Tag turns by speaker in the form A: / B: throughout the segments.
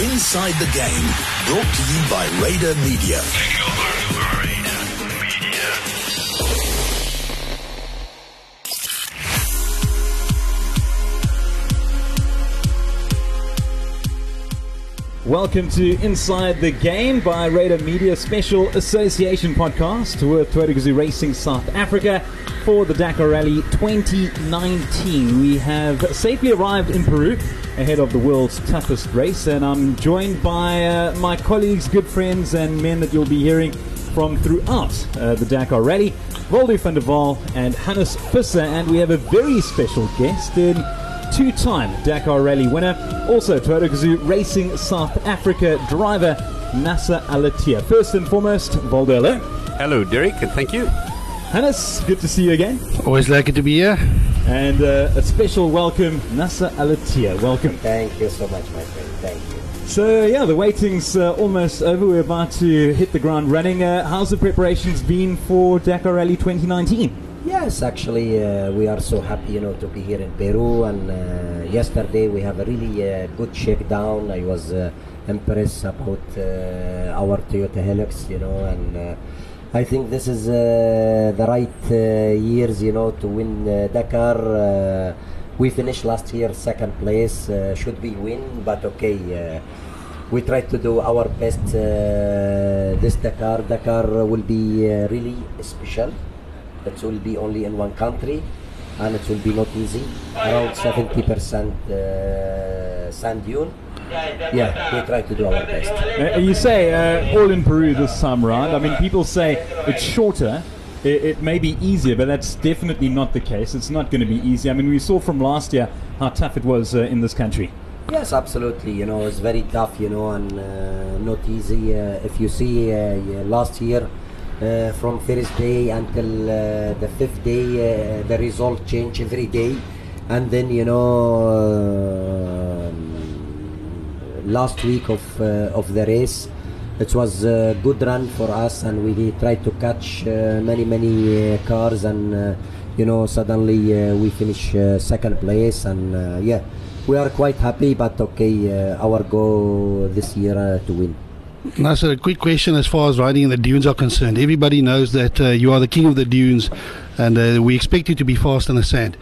A: Inside the Game, brought to you by Raider Media.
B: Welcome to Inside the Game by Raider Media Special Association podcast with Toyota Gazoo Racing South Africa for the Dakar Rally 2019. We have safely arrived in Peru ahead of the world's toughest race, and I'm joined by uh, my colleagues, good friends, and men that you'll be hearing from throughout uh, the Dakar Rally, Waldo van der Waal and Hannes Visser, and we have a very special guest in two-time Dakar Rally winner, also Toyota Gazoo Racing South Africa driver Nasser Al-Attiyah. First and foremost, Waldo, hello.
C: Hello, Derek, and thank you.
B: Hannes, good to see you again.
D: Always lucky to be here.
B: And uh, a special welcome, Nasser Al-Attiyah. Welcome.
E: Thank you so much, my friend. Thank you.
B: So, yeah, the waiting's uh, almost over. We're about to hit the ground running. Uh, how's the preparations been for Dakar Rally 2019?
E: Yes, actually, uh, we are so happy, you know, to be here in Peru. And uh, yesterday we have a really uh, good shakedown. I was uh, impressed about uh, our Toyota Hilux, you know, and uh, I think this is uh, the right uh, years, you know, to win uh, Dakar. Uh, we finished last year second place. Uh, should be win? But okay. Uh, we try to do our best this Dakar. Dakar will be really special. It will be only in one country, and it will be not easy. Around 70% uh, sand dune. Yeah, we try to do our best.
B: Uh, you say uh, all in Peru this time around. I mean, people say it's shorter. It, it may be easier, but that's definitely not the case. It's not going to be easy. I mean, we saw from last year how tough it was uh, in this country.
E: Yes, absolutely. You know, it's very tough. You know, and uh, not easy. Uh, if you see uh, last year, uh, from first day until uh, the fifth day, uh, the result change every day, and then you know, um, last week of uh, of the race, it was a good run for us, and we tried to catch uh, many many uh, cars, and you know, suddenly we finish second place, and yeah, we are quite happy. But okay, our goal this year to win.
D: Nasser, a quick question as far as riding in the dunes are concerned. Everybody knows that uh, you are the king of the dunes, and uh, we expect you to be fast on the sand.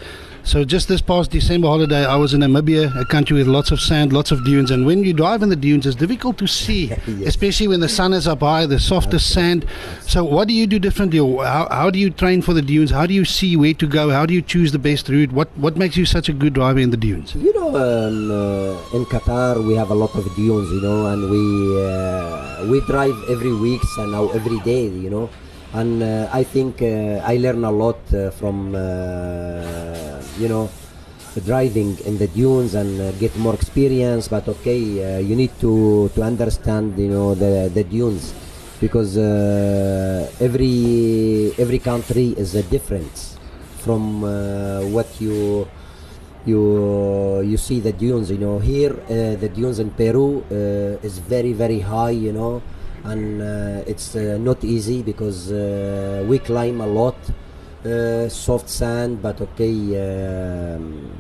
D: So just this past December holiday, I was in Namibia, a country with lots of sand, lots of dunes, and when you drive in the dunes, it's difficult to see,
E: Yes.
D: especially when the sun is up high, the softest sand. So what do you do differently? How, how do you train for the dunes? How do you see where to go? How do you choose the best route? What what makes you such a good driver in the dunes?
E: You know, um, uh, in Qatar we have a lot of dunes, you know, and we uh, we drive every week and now every day, you know, and uh, I think uh, I learn a lot uh, from uh, you know driving in the dunes and uh, get more experience. But okay, uh, you need to to understand, you know, the the dunes. Because every every country is a difference from what you you you see the dunes you know. Here the dunes in peru is very very high you know and uh, it's uh, not easy because uh, we climb a lot uh, soft sand but okay um,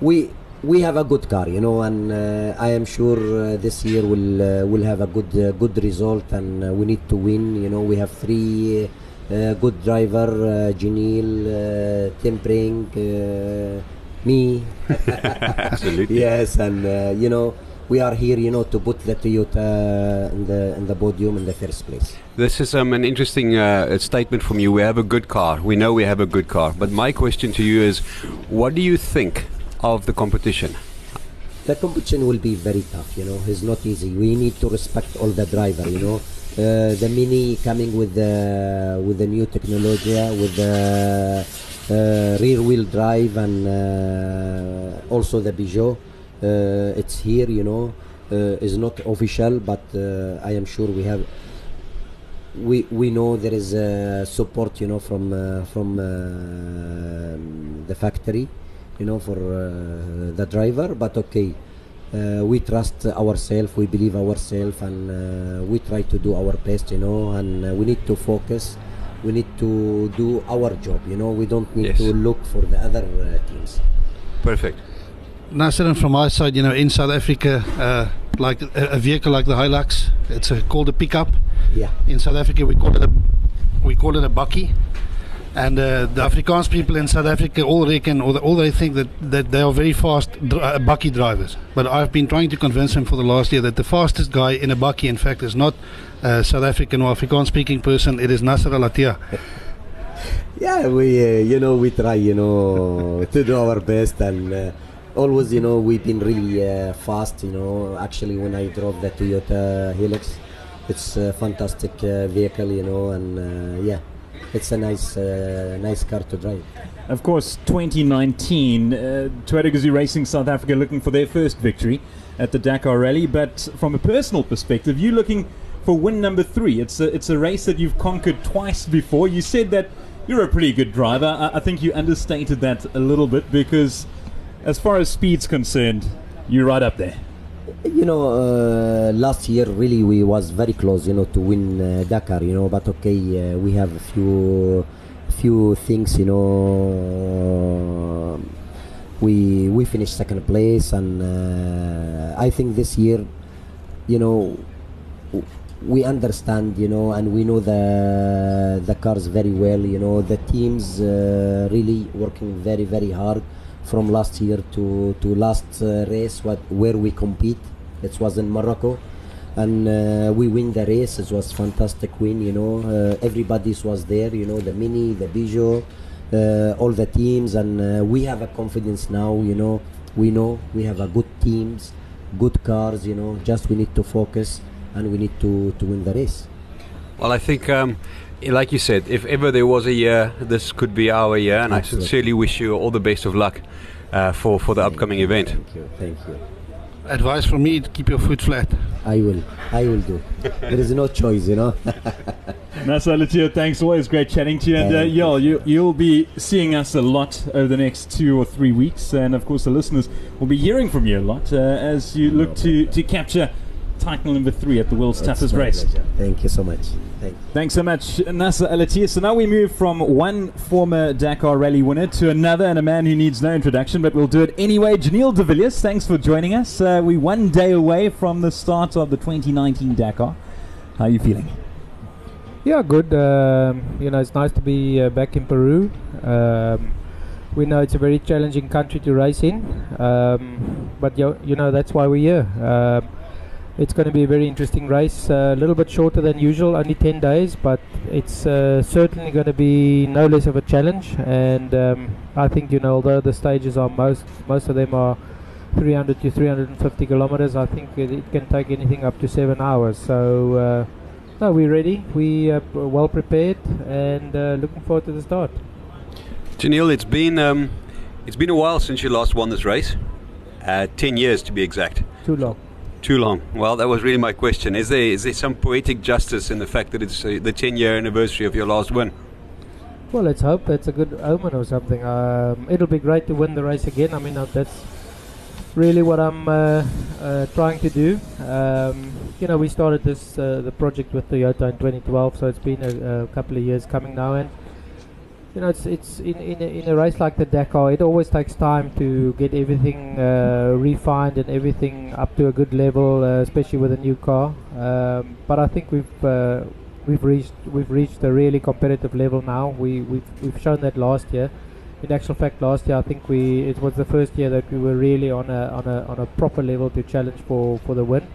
E: we we have a good car you know and uh, i am sure uh, this year we'll uh, will have a good uh, good result and uh, we need to win you know we have three uh, good driver uh, Giniel, Ten Brinke, me
C: Absolutely.
E: yes and you know we are here you know to put the Toyota in the in the podium in the first place
C: This is um, an interesting uh, statement from you. We have a good car. We know we have a good car. But my question to you is what do you think of the competition?
E: the competition will be very tough you know it's not easy we need to respect all the driver you know uh, the mini coming with the with the new technology with the uh, rear wheel drive and uh, also the Peugeot it's here you know. Uh, is not official but uh, I am sure we have we we know there is uh, support you know from uh, from uh, the factory you know for uh, the driver. But okay uh, we trust ourselves we believe ourselves and uh, we try to do our best you know and uh, we need to focus. We need to do our job you know. We don't need
C: Yes.
E: to look for the other uh, teams.
C: Perfect.
D: Nasser, and from my side, you know, in South Africa, uh, like a, a vehicle like the Hilux, it's a, called a pickup.
E: Yeah.
D: In South Africa, we call it a we call it a bakkie. And uh, the Afrikaans people in South Africa all reckon, or the, all they think that, that they are very fast dr- uh, bakkie drivers. But I've been trying to convince them for the last year that the fastest guy in a bakkie, in fact, is not a South African or Afrikaans speaking person. It is Nasser Al-Attiyah.
E: Yeah, we uh, you know we try you know to do our best and uh, always you know we've been really uh, fast you know actually when I drove the Toyota Hilux it's a fantastic uh, vehicle you know and uh, yeah it's a nice uh, nice car to drive
B: Of course, 2019, uh, Toyota Gazoo Racing South Africa looking for their first victory at the Dakar Rally. But from a personal perspective, you looking for win number three. It's a, it's a race that you've conquered twice before. You said that you're a pretty good driver. I, I think you understated that a little bit because, as far as speed's concerned, you're right up there.
E: you know uh, last year really we was very close you know to win uh, Dakar you know but okay uh, we have a few few things you know we we finished second place and uh, I think this year you know we understand you know and we know the the cars very well you know the teams uh, really working very very hard from last year to to last uh, race what where we compete. It was in Morocco. And uh, we win the race. It was fantastic win you know. Uh, everybody was there you know the mini the Peugeot uh, all the teams. And uh, we have a confidence now you know. We know we have a good teams good cars you know. Just we need to focus and we need to to win the race.
C: Well, I think, um, like you said, if ever there was a year, this could be our year, and I sincerely wish you all the best of luck uh, for for the upcoming event.
E: thank you thank you
D: Advice from me: keep your foot flat.
E: I will I will do there is no choice you know
B: Nasser Al-Attiyah, thanks. Always great chatting to you. And uh,
E: Thank
B: Yol, you, you'll be seeing us a lot over the next two or three weeks. And of course, the listeners will be hearing from you a lot uh, as you look to, to capture title number three at the world's
E: It's
B: toughest race.
E: pleasure. thank you so much thank you
B: Thanks so much, Nasser Al-Attiyah. So now we move from one former Dakar Rally winner to another, and a man who needs no introduction, but we'll do it anyway. Giniel de Villiers, thanks for joining us. Uh, we one day away from the start of the 2019 Dakar. How are you feeling?
F: Yeah, good. Um, you know, it's nice to be uh, back in Peru. Um, we know it's a very challenging country to race in, um, but you, you know that's why we're here. Um it's going to be a very interesting race, uh, a little bit shorter than usual, only 10 days, but it's uh, certainly going to be no less of a challenge. And um, I think you know, although the stages are most most of them are 300 to 350 kilometers, I think it, it can take anything up to seven hours. So. Uh, no, we're ready. We are well prepared and uh, looking forward to the start.
C: Giniel, it's been um, it's been a while since you last won this race. Uh, Ten years to be exact.
F: Too long.
C: Too long. Well, that was really my question. Is there is there some poetic justice in the fact that it's uh, the 10 year anniversary of your last win?
F: Well, let's hope that's a good omen or something. Um, it'll be great to win the race again. I mean, uh, that's really what I'm uh, uh, trying to do. Um, you know, we started this uh, the project with Toyota in 2012, so it's been a, a couple of years coming now, and you know, it's it's in in a, in a race like the Dakar, it always takes time to get everything uh, refined and everything up to a good level, uh, especially with a new car. Um, but I think we've uh, we've reached we've reached a really competitive level now. We we've we've shown that last year. In actual fact, last year I think we it was the first year that we were really on a on a on a proper level to challenge for for the win.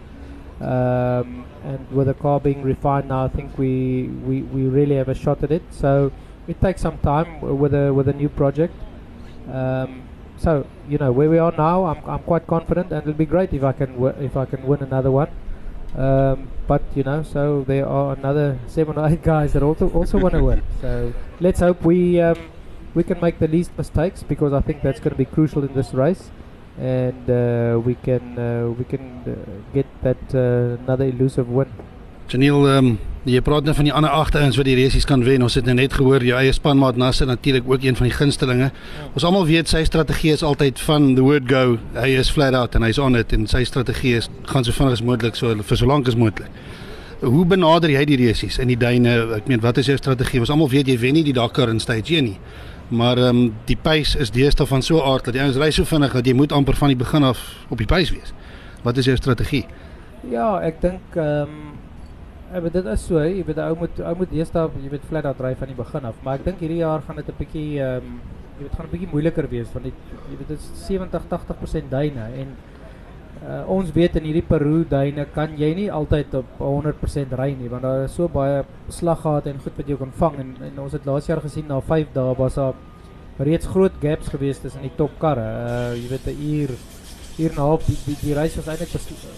F: Um, and with the car being refined now, I think we, we, we really have a shot at it. So it takes some time with a with a new project. Um, so you know where we are now, I'm, I'm quite confident, and it'll be great if I can w- if I can win another one. Um, but you know, so there are another seven or eight guys that also also want to win. So let's hope we um, we can make the least mistakes because I think that's going to be crucial in this race, and uh, we can uh, we can uh, get that uh, another elusive win.
D: Giniel, um, jy praat nou van die ander agter ouens wat die resies kan wen. Ons het nou net gehoor jou eie spanmaat Nasser natuurlik ook een van die gunstelinge. Ons almal weet sy strategie is altyd van the word go. Hy is flat out en hy's on it en sy strategie is gaan so vinnig as moontlik so vir so lank as moontlik. Hoe benader jy die resies in die duine? Ek meen, wat is jou strategie? Ons almal weet jy wen nie die Dakar in stage 1 nie. Maar ehm um, die pace is deesdae van so aard dat die ouens ry so vinnig dat jy moet amper van die begin af op die pace wees. Wat is jou strategie?
F: Ja, ek dink ehm um, dit is so, jy weet ou moet ou moet deesdae jy weet flat out ry van die begin af, maar ek dink hierdie jaar gaan dit 'n bietjie ehm um, jy weet gaan 'n bietjie moeiliker wees want dit jy weet is 70 80% duine. En uh, ons weet in hierdie Peru duine kan jy nie altyd op 100% ry nie want daar is so baie slaggate en goed wat jy kan vang. En, en ons het laas jaar gesien na 5 dae was daar reeds groot gaps gewees tussen die topkarre. Uh jy weet 'n uur uur en 'n half die die, die reis was eintlik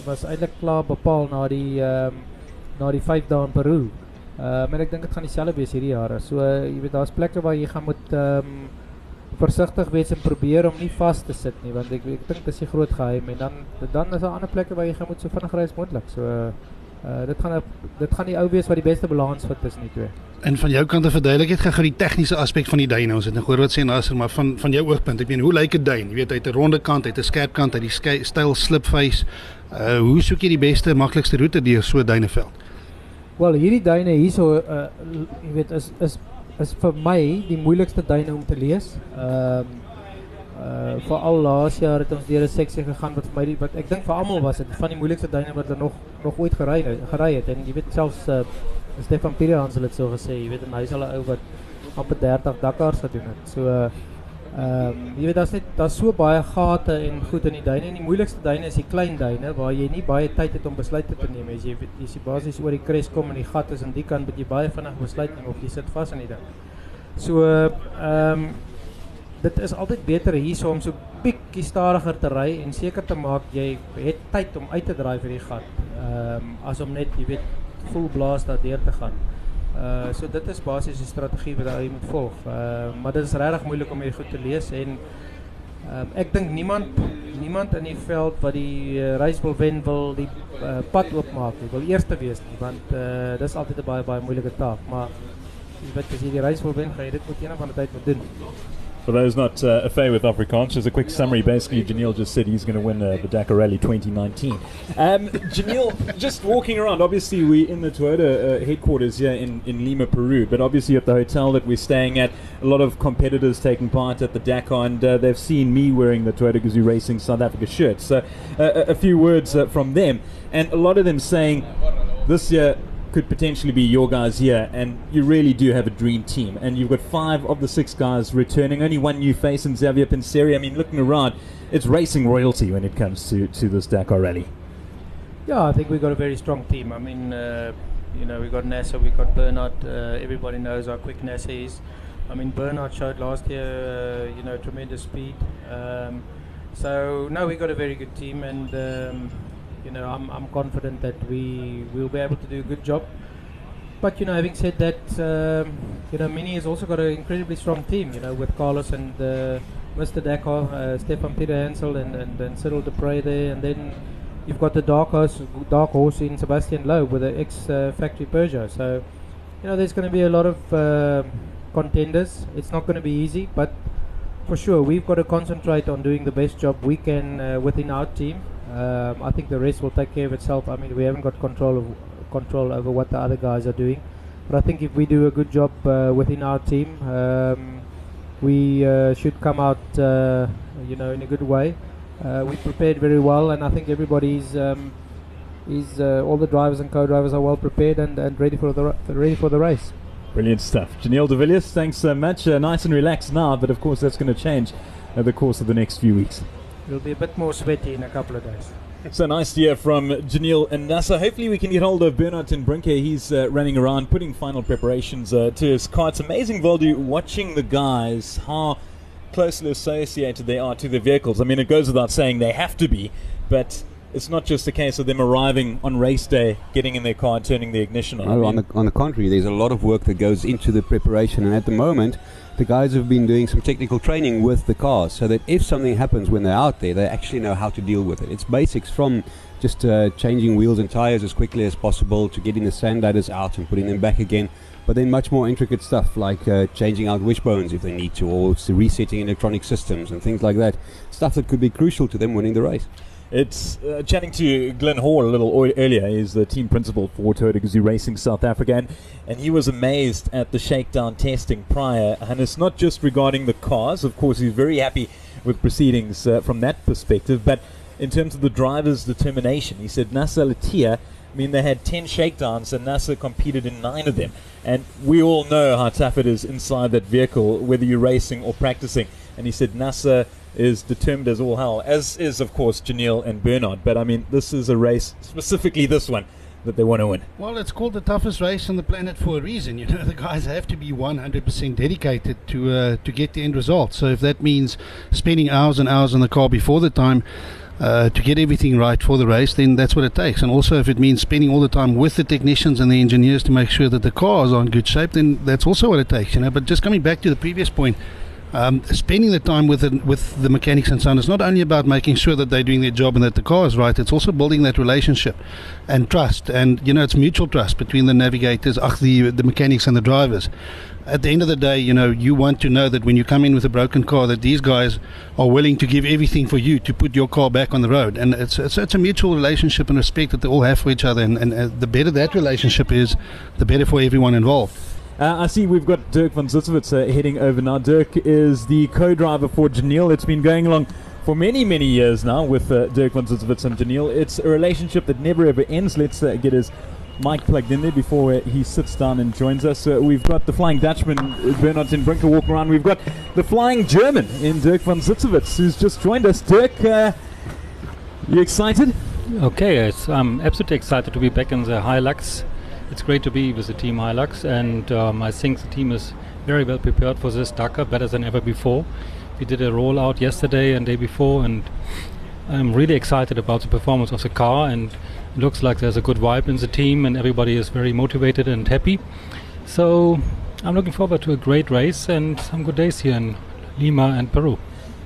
F: was eintlik klaar bepaal na die ehm um, na die 5 dae in Peru. Uh maar ek dink dit gaan dieselfde wees hierdie jaar. So uh, jy weet daar's plekke waar jy gaan moet ehm um, versigtig wees en probeer om nie vas te sit nie want ek ek dink dit is 'n groot geheim en dan dan is daar ander plekke waar jy gaan moet so vinnig ry as moontlik. So uh dit gaan dit gaan die ou wees wat die beste balans vind tussen die twee.
D: En van jou kant af verduidelik net gou die tegniese aspek van die duin. Ons het nou gehoor wat sê Nasser, maar van van jou oogpunt, ek meen hoe lyk 'n duin? Jy weet hy het 'n ronde kant, hy het 'n skerp kant, hy het die styl slipface. Uh hoe soek jy die beste maklikste roete deur so 'n duineveld?
F: Wel, hierdie duine hierso uh jy weet is is is vir my die moeilikste duine om te lees. Ehm um, uh veral laas jaar het ons deur 'n seksie gegaan wat vir my die, wat ek dink vir almal was dit van die moeilikste duine wat hulle nog nog ooit gery gery het en jy weet selfs uh, Stefan Pirans het dit so gesê, jy weet en hy's al 'n ou wat amper 30 Dakars gedoen het. So uh Ehm um, jy weet daar's net daar's so baie gate en goed in die duine en die moeilikste duine is die klein duine waar jy nie baie tyd het om besluite te neem as jy jy sien basies oor die kres kom en die gat is aan die kant moet jy baie vinnig besluit neem of jy sit vas in die ding. So ehm um, dit is altyd beter hierso om so bietjie stadiger te ry en seker te maak jy het tyd om uit te draai vir die gat. Ehm um, as om net jy weet vol blaas daardeur te gaan. Uh so dit is basies die strategie wat jy moet volg. Uh maar dit is regtig moeilik om dit goed te lees en um, ek dink niemand niemand in die veld wat die uh, reis wil wen wil die uh, pad oopmaak nie. Wil eerste wees nie want uh dis altyd 'n baie baie moeilike taak, maar jy weet as jy die reis wil wen, jy dit met een of ander tyd moet doen.
B: For those not uh, affair with Afrikaans, just a quick summary, basically, Giniel just said he's going to win uh, the Dakar Rally 2019. Um, Giniel, just walking around, obviously, we're in the Toyota uh, headquarters here in, in Lima, Peru, but obviously at the hotel that we're staying at, a lot of competitors taking part at the Dakar, and uh, they've seen me wearing the Toyota Gazoo Racing South Africa shirt. So, uh, a few words uh, from them, and a lot of them saying this year could potentially be your guys here, and you really do have a dream team. And you've got five of the six guys returning, only one new face in Xavier Panseri. I mean, looking around, it's racing royalty when it comes to, to this Dakar rally.
F: Yeah, I think we've got a very strong team. I mean, uh, you know, we've got Nasser, we've got Bernard. Uh, everybody knows how quick Nasser is. I mean, Bernard showed last year, uh, you know, tremendous speed. Um, so, no, we've got a very good team, and um, you know, I'm, I'm confident that we will be able to do a good job. But you know, having said that, um, you know, Mini has also got an incredibly strong team. You know, with Carlos and uh, Mr. Dakar, uh, Stéphane Peterhansel, and, and, and Cyril Despres there, and then you've got the dark horse, dark horse in Sebastian Loeb with the ex-factory uh, Peugeot. So, you know, there's going to be a lot of uh, contenders. It's not going to be easy, but for sure, we've got to concentrate on doing the best job we can uh, within our team. Um, I think the rest will take care of itself. I mean, we haven't got control of control over what the other guys are doing, but I think if we do a good job uh, within our team, um, we uh, should come out, uh, you know, in a good way. Uh, we prepared very well, and I think everybody's. Um, is uh, all the drivers and co-drivers are well prepared and, and ready for the ready for the race.
B: Brilliant stuff, Giniel De Villiers. Thanks so much. Uh, nice and relaxed now, but of course that's going to change over the course of the next few weeks.
F: It'll be a bit more sweaty in a couple of days.
B: So nice to hear from Giniel and Nasser. Hopefully, we can get hold of Bernard and Brinke. He's uh, running around putting final preparations uh, to his car. It's amazing, Waldo, watching the guys, how closely associated they are to the vehicles. I mean, it goes without saying they have to be, but it's not just a case of them arriving on race day, getting in their car, and turning the ignition on.
C: No, on, the, on the contrary, there's a lot of work that goes into the preparation, and at the moment, the guys have been doing some technical training with the cars so that if something happens when they're out there, they actually know how to deal with it. It's basics from just uh, changing wheels and tires as quickly as possible to getting the sand ladders out and putting them back again. But then much more intricate stuff like uh, changing out wishbones if they need to, or resetting electronic systems and things like that. Stuff that could be crucial to them winning the race.
B: It's uh, chatting to Glyn Hall a little earlier. He's the team principal for Toyota Gazoo Racing South Africa, and, and he was amazed at the shakedown testing prior. And it's not just regarding the cars. Of course, he's very happy with proceedings uh, from that perspective, but in terms of the driver's determination, he said Nasser Al-Attiyah. I mean, they had 10 shakedowns and Nasser competed in nine of them. And we all know how tough it is inside that vehicle, whether you're racing or practicing. And he said Nasser is determined as all hell, as is, of course, Giniel and Bernard. But I mean, this is a race, specifically this one, that they want to win.
D: Well, it's called the toughest race on the planet for a reason. You know, the guys have to be 100% dedicated to uh, to get the end result. So if that means spending hours and hours on the car before the time uh, to get everything right for the race, then that's what it takes. And also, if it means spending all the time with the technicians and the engineers to make sure that the cars are in good shape, then that's also what it takes. You know. But just coming back to the previous point. Um, spending the time with the, with the mechanics and so on is not only about making sure that they're doing their job and that the car is right. It's also building that relationship and trust. And you know, it's mutual trust between the navigators, ach, the the mechanics and the drivers. At the end of the day, you know, you want to know that when you come in with a broken car, that these guys are willing to give everything for you to put your car back on the road. And it's it's, it's a mutual relationship and respect that they all have for each other. And, and uh, the better that relationship is, the better for everyone involved.
B: Uh, I see we've got Dirk von Zitzewitz uh, heading over now. Dirk is the co-driver for Giniel. It's been going along for many, many years now with uh, Dirk von Zitzewitz and Giniel. It's a relationship that never ever ends. Let's uh, get his mic plugged in there before uh, he sits down and joins us. Uh, we've got the Flying Dutchman, Bernhard ten Brinke, walking around. We've got the Flying German in Dirk von Zitzewitz, who's just joined us. Dirk, you excited?
G: Okay, I'm absolutely excited to be back in the Hilux. It's great to be with the team Hilux, and um, I think the team is very well prepared for this Dakar, better than ever before. We did a rollout yesterday and day before, and I'm really excited about the performance of the car. And it looks like there's a good vibe in the team, and everybody is very motivated and happy. So I'm looking forward to a great race and some good days here in Lima and Peru.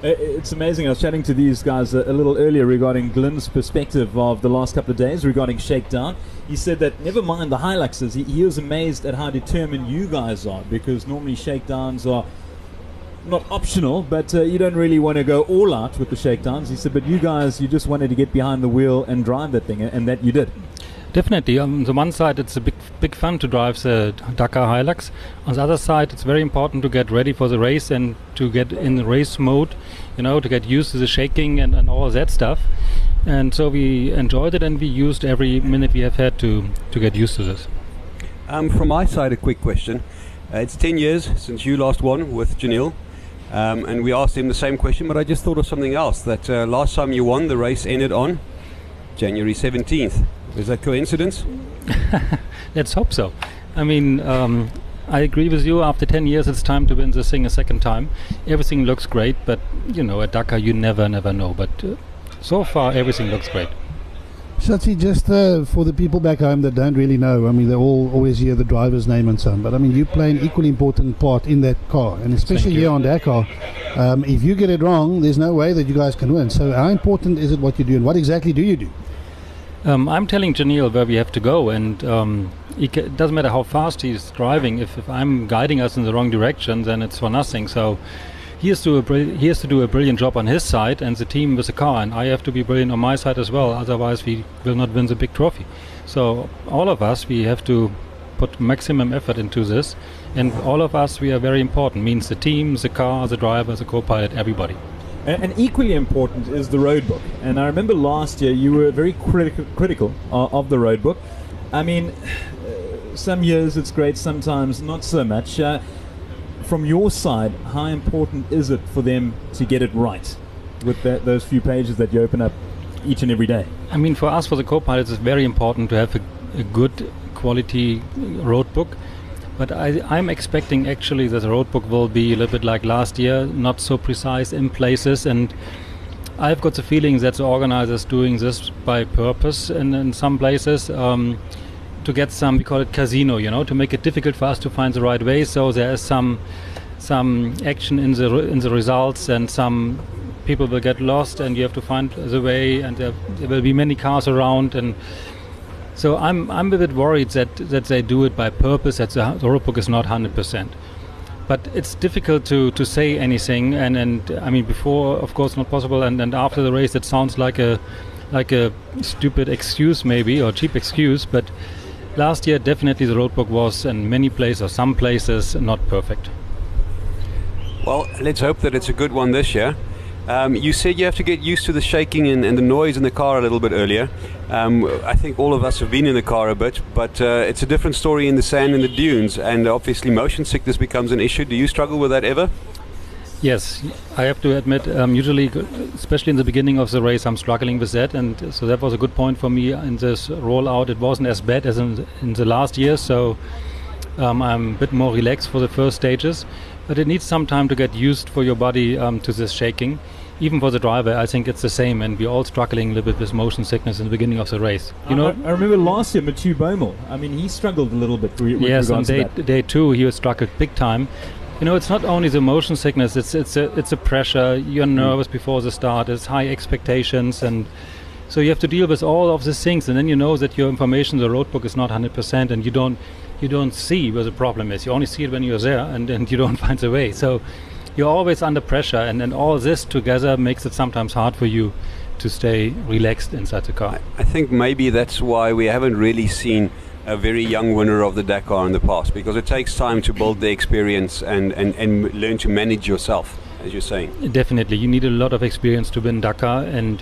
B: Uh, It's amazing. I was chatting to these guys a, little earlier regarding Glyn's perspective of the last couple of days regarding Shakedown. He said that never mind the Hiluxes, he, he was amazed at how determined you guys are because normally Shakedowns are not optional, but uh, you don't really want to go all out with the Shakedowns. He said, but you guys, you just wanted to get behind the wheel and drive that thing, and that you did.
G: Definitely. On the one side, it's a big, big fun to drive the Dakar Hilux. On the other side, it's very important to get ready for the race and to get in race mode, you know, to get used to the shaking and, and all that stuff. And so we enjoyed it and we used every minute we have had to, to get used to this.
C: Um, from my side, a quick question. Uh, it's 10 years since you last won with Giniel. Um, and we asked him the same question, but I just thought of something else. That uh, last time you won, the race ended on January 17th. Is that coincidence?
G: Let's hope so. I mean, um, I agree with you. After 10 years, it's time to win this thing a second time. Everything looks great, but you know, at Dakar, you never, never know. But uh, so far, everything looks great.
D: Shotzi, just uh, for the people back home that don't really know, I mean, they all always hear the driver's name and so on, but I mean, you play an equally important part in that car, and especially here on Dakar. Um, if you get it wrong, there's no way that you guys can win. So, how important is it what you do, and what exactly do you do?
G: Um, I'm telling Giniel where we have to go, and um, it ca- doesn't matter how fast he's driving. If, if I'm guiding us in the wrong direction, then it's for nothing. So he has to he has to do a brilliant job on his side, and the team with the car, and I have to be brilliant on my side as well. Otherwise, we will not win the big trophy. So all of us, we have to put maximum effort into this, and all of us, we are very important. Means the team, the car, the driver, the co-pilot, everybody.
B: And, equally important is the road book. And I remember last year you were very critical critical uh, of the road book. I mean, uh, some years it's great, sometimes not so much. Uh, from your side, how important is it for them to get it right with that, those few pages that you open up each and every day?
G: I mean, for us, for the co-pilots, it's very important to have a, a good quality road book. But I, I'm expecting actually that the roadbook will be a little bit like last year, not so precise in places. And I've got the feeling that the organizers doing this by purpose in, in some places um, to get some, we call it casino, you know, to make it difficult for us to find the right way. So there is some some action in the in the results, and some people will get lost, and you have to find the way, and there, there will be many cars around, and so I'm I'm a bit worried that that they do it by purpose. That the, the road book is not hundred percent. But it's difficult to, to say anything, and, and I mean before, of course, not possible, and, and after the race, it sounds like a like a stupid excuse maybe or cheap excuse, but last year definitely the road book was in many places or some places not perfect.
C: Well, let's hope that it's a good one this year. Um, you said you have to get used to the shaking and, and, the noise in the car a little bit earlier. Um, I think all of us have been in the car a bit, but uh, it's a different story in the sand and the dunes, and obviously motion sickness becomes an issue. Do you struggle with that ever?
G: Yes, I have to admit, um, usually, especially in the beginning of the race, I'm struggling with that, and so that was a good point for me in this rollout. It wasn't as bad as in, in the last year, so um, I'm a bit more relaxed for the first stages but it needs some time to get used for your body um, to this shaking. Even for the driver, I think it's the same, and we're all struggling a little bit with motion sickness in the beginning of the race.
B: You know, I, remember last year Mathieu Baumel. I mean, he struggled a little bit. Re-
G: yes, on day day two, he was struggled big time. You know, it's not only the motion sickness; it's it's a it's a pressure. You're mm. nervous mm. before the start. It's high expectations, and so you have to deal with all of these things. And then you know that your information, the road book, is not 100%, and you don't you don't see where the problem is. You only see it when you're there and, and you don't find the way. So you're always under pressure, and, then all this together makes it sometimes hard for you to stay relaxed inside the car.
C: I think maybe that's why we haven't really seen a very young winner of the Dakar in the past because it takes time to build the experience and, and, and learn to manage yourself, as you're saying.
G: Definitely. You need a lot of experience to win Dakar, and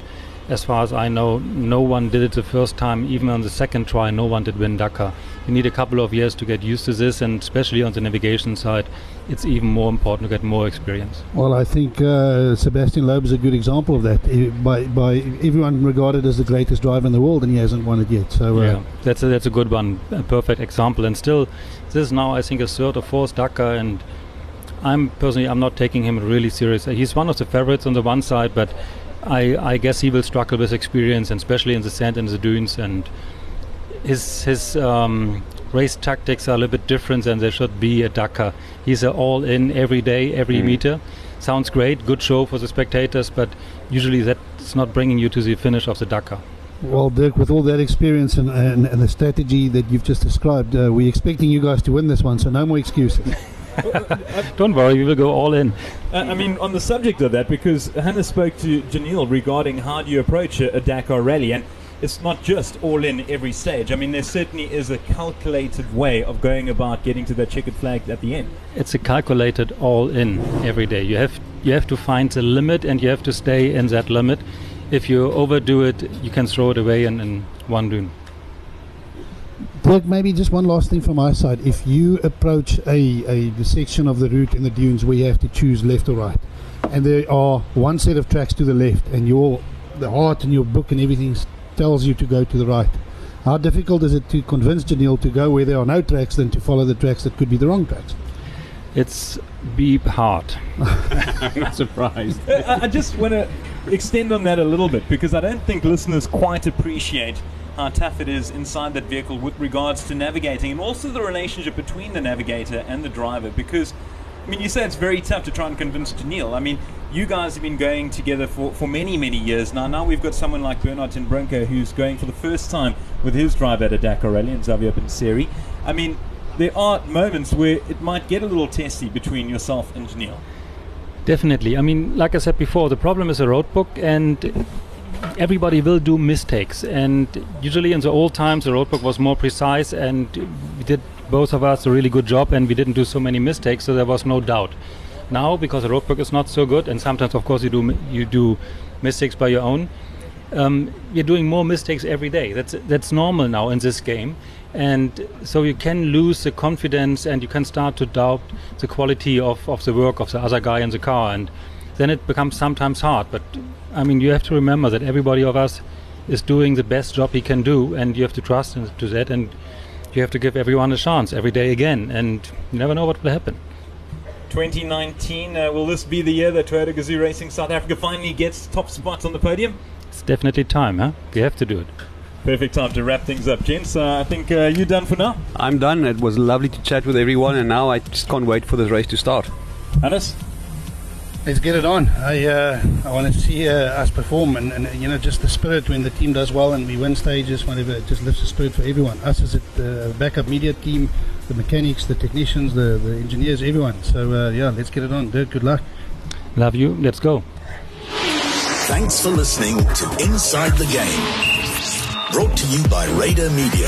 G: as far as I know, no one did it the first time. Even on the second try, no one did win Dakar you need a couple of years to get used to this, and especially on the navigation side, it's even more important to get more experience.
D: Well, I think uh, Sebastian Loeb is a good example of that. By by everyone regarded as the greatest driver in the world, and he hasn't won it yet. So
G: uh, yeah, that's a, that's a good one, a perfect example. And still, this is now I think a third or fourth Dakar, and I'm personally I'm not taking him really serious. He's one of the favorites on the one side, but I I guess he will struggle with experience, and especially in the sand and the dunes and his his um, race tactics are a little bit different than they should be at Dakar. He's all in every day, every mm. meter. Sounds great, good show for the spectators, but usually that's not bringing you to the finish of the Dakar.
D: Well, Dirk, with all that experience and, and, and the strategy that you've just described, uh, we're expecting you guys to win this one, so no more excuses.
G: Don't worry, we will go all in.
B: Uh, I mean, on the subject of that, because Hannes spoke to Giniel regarding how do you approach a, a Dakar rally, and it's not just all in every stage. I mean, there certainly is a calculated way of going about getting to that checkered flag at the end.
G: It's a calculated all in every day. You have you have to find the limit and you have to stay in that limit. If you overdo it, you can throw it away in, in one dune.
D: Dirk, maybe just one last thing from my side. If you approach a, a section of the route in the dunes where you have to choose left or right, and there are one set of tracks to the left, and your the heart and your book and everything tells you to go to the right. How difficult is it to convince Giniel to go where there are no tracks than to follow the tracks that could be the wrong tracks?
G: It's beep hard.
B: I'm not surprised. I, I just want to extend on that a little bit because I don't think listeners quite appreciate how tough it is inside that vehicle with regards to navigating and also the relationship between the navigator and the driver because I mean, you say it's very tough to try and convince Daniil. I mean, you guys have been going together for, for many, many years now. Now we've got someone like Bernhard ten Brinke who's going for the first time with his drive at a Dakar rally and Xavier Panseri. I mean, there are moments where it might get a little testy between yourself and Daniil.
G: Definitely. I mean, like I said before, the problem is a road book and everybody will do mistakes and usually in the old times the roadbook was more precise and we did both of us a really good job and we didn't do so many mistakes, so there was no doubt. Now, because the roadbook is not so good, and sometimes, of course, you do you do mistakes by your own. Um, you're doing more mistakes every day. That's that's normal now in this game, and so you can lose the confidence and you can start to doubt the quality of, of the work of the other guy in the car, and then it becomes sometimes hard. But I mean, you have to remember that everybody of us is doing the best job he can do, and you have to trust to that and you have to give everyone a chance every day again, and you never know what will happen.
B: 2019, uh, will this be the year that Toyota Gazoo Racing South Africa finally gets top spots on the podium?
G: It's definitely time, huh? We have to do it.
B: Perfect time to wrap things up, gents. Uh, I think uh, you're done for now.
C: I'm done. It was lovely to chat with everyone, and now I just can't wait for this race to start.
B: Hannes?
D: Let's get it on. I uh, I want to see uh, us perform, and, and, you know, just the spirit when the team does well and we win stages, whatever. It just lifts the spirit for everyone. Us as a uh, backup media team, the mechanics, the technicians, the, the engineers, everyone. So uh, yeah, let's get it on. Dirk, good luck.
G: Love you. Let's go.
A: Thanks for listening to Inside the Game. Brought to you by Raider Media.